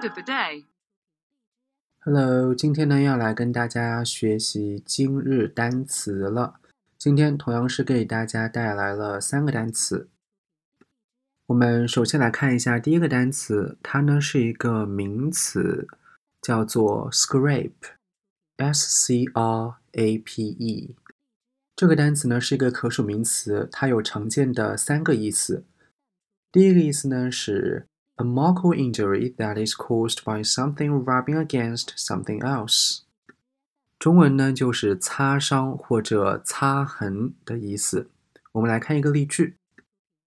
word of the day. Hello，今天呢要来跟大家学习今日单词了。今天同样是给大家带来了三个单词。我们首先来看一下第一个单词，它呢是一个名词，叫做 scrape，s c r a p e。这个单词呢是一个可数名词，它有常见的三个意思。第一个意思呢是 a marked injury that is caused by something rubbing against something else。中文呢就是擦伤或者擦痕的意思。我们来看一个例句：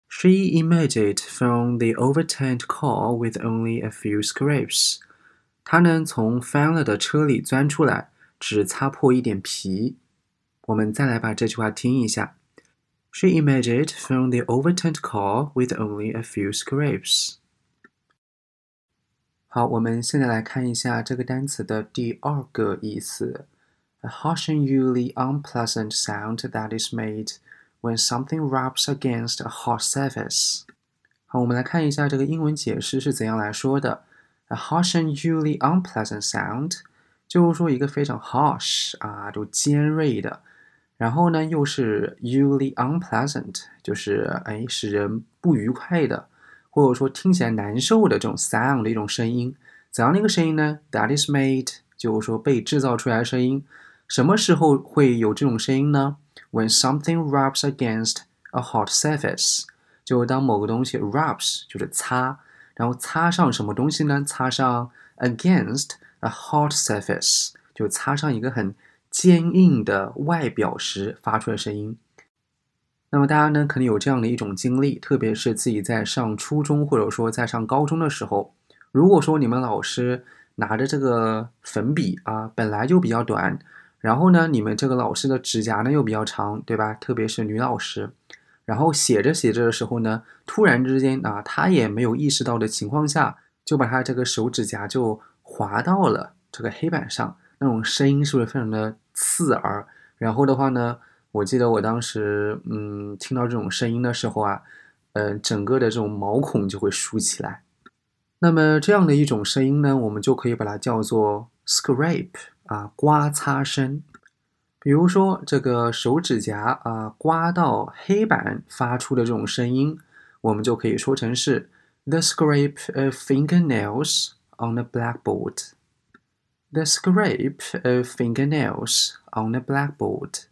She emerged from the overturned car with only a few scrapes。她呢从翻了的车里钻出来，只擦破一点皮。我们再来把这句话听一下。She emerged from the overturned car with only a few scrapes. 好，我们现在来看一下这个单词的第二个意思：a harsh and usually unpleasant sound that is made when something rubs against a hard surface。好，我们来看一下这个英文解释是怎样来说的：a harsh and usually unpleasant sound，就是说一个非常 harsh 啊，就尖锐的。然后呢，又是 usually unpleasant，就是哎使人不愉快的， 或者说听起来难受的这种 sound 的一种声音。怎样的一个声音呢？That is made，就是说被制造出来的声音。什么时候会有这种声音呢？When something rubs against a hot surface，就当某个东西 rubs 就是擦，然后擦上什么东西呢？擦上 against a hot surface，就擦上一个很。坚硬的外表时发出的声音。那么大家呢，可能有这样的一种经历，特别是自己在上初中或者说在上高中的时候，如果说你们老师拿着这个粉笔啊，本来就比较短，然后呢，你们这个老师的指甲呢又比较长，对吧？特别是女老师，然后写着写着的时候呢，突然之间啊，她也没有意识到的情况下，就把她这个手指甲就划到了这个黑板上。那种声音是不是非常的刺耳？然后的话呢，我记得我当时，嗯，听到这种声音的时候啊，呃，整个的这种毛孔就会竖起来。那么这样的一种声音呢，我们就可以把它叫做 scrape 啊，刮擦声。比如说这个手指甲啊，刮到黑板发出的这种声音，我们就可以说成是 the scrape of fingernails on the blackboard。The scrape of fingernails on the blackboard。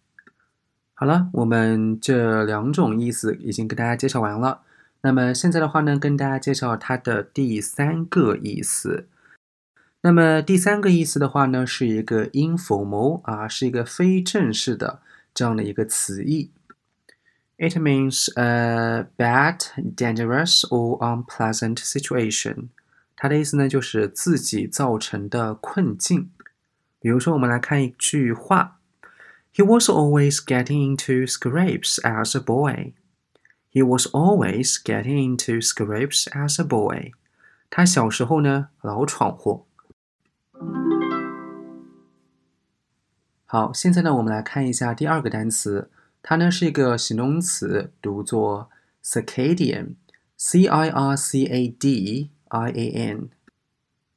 好了，我们这两种意思已经跟大家介绍完了。那么现在的话呢，跟大家介绍它的第三个意思。那么第三个意思的话呢，是一个 informal 啊，是一个非正式的这样的一个词义。It means a bad, dangerous or unpleasant situation. 它的意思呢，就是自己造成的困境。比如说，我们来看一句话 ：He was always getting into scrapes as a boy. He was always getting into scrapes as a boy. 他小时候呢，老闯祸。好，现在呢，我们来看一下第二个单词，它呢是一个形容词，读作 circadian，c i r c a d。I A N，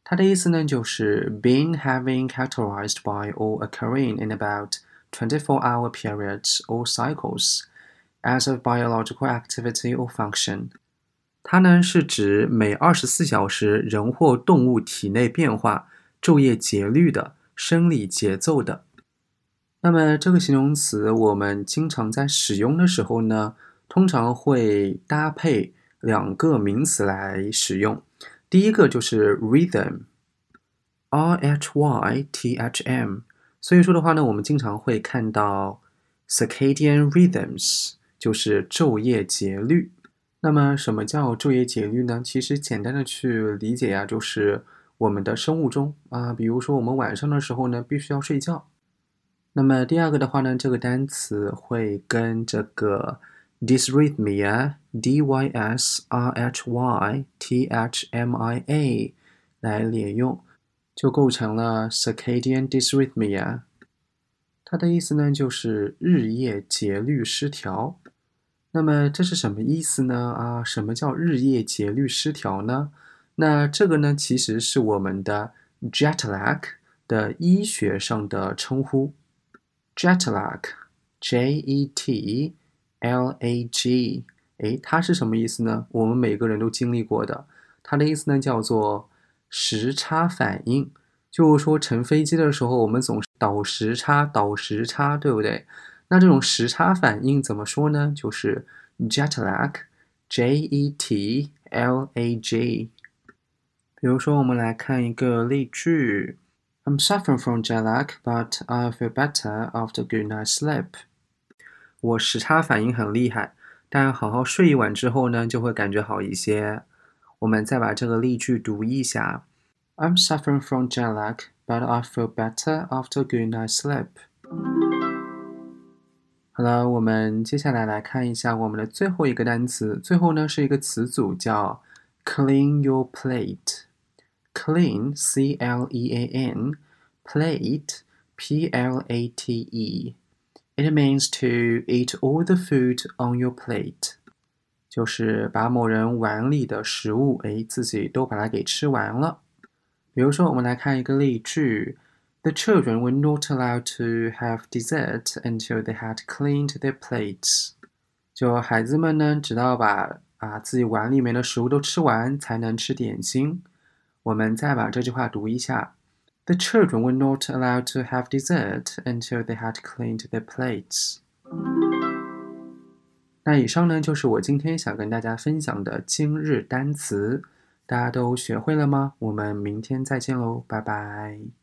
它的意思呢就是 being having characterized by or occurring in about 24-hour periods or cycles as a biological activity or function。它呢是指每二十四小时人或动物体内变化、昼夜节律的生理节奏的。那么这个形容词我们经常在使用的时候呢，通常会搭配两个名词来使用。第一个就是 rhythm，r h y t h m，所以说的话呢，我们经常会看到 circadian rhythms，就是昼夜节律。那么什么叫昼夜节律呢？其实简单的去理解呀，就是我们的生物钟啊，比如说我们晚上的时候呢，必须要睡觉。那么第二个的话呢，这个单词会跟这个。dysrhythmia, d y s r h y t h m i a 来连用，就构成了 circadian dysrhythmia。它的意思呢，就是日夜节律失调。那么这是什么意思呢？啊，什么叫日夜节律失调呢？那这个呢，其实是我们的 jet lag 的医学上的称呼。jet lag，J E T L A G，哎，它是什么意思呢？我们每个人都经历过的。它的意思呢，叫做时差反应。就是说，乘飞机的时候，我们总是倒时差，倒时差，对不对？那这种时差反应怎么说呢？就是 jet lag，J E T L A G。比如说，我们来看一个例句：I'm suffering from jet lag, but I feel better after good night's sleep。我时差反应很厉害，但好好睡一晚之后呢，就会感觉好一些。我们再把这个例句读一下：I'm suffering from jet lag, but I feel better after good night's sleep。好了，我们接下来来看一下我们的最后一个单词。最后呢是一个词组叫 clean your plate。Clean, C L E A N, plate, P L A T E. It means to eat all the food on your plate. 就是把某人碗里的食物，哎，自己都把它给吃完了。比如说，我们来看一个例句：The children were not allowed to have dessert until they had cleaned their plates. 就孩子们呢，直到把啊自己碗里面的食物都吃完，才能吃点心。我们再把这句话读一下：The children were not allowed to have dessert until they had cleaned their plates。那以上呢，就是我今天想跟大家分享的今日单词，大家都学会了吗？我们明天再见喽，拜拜。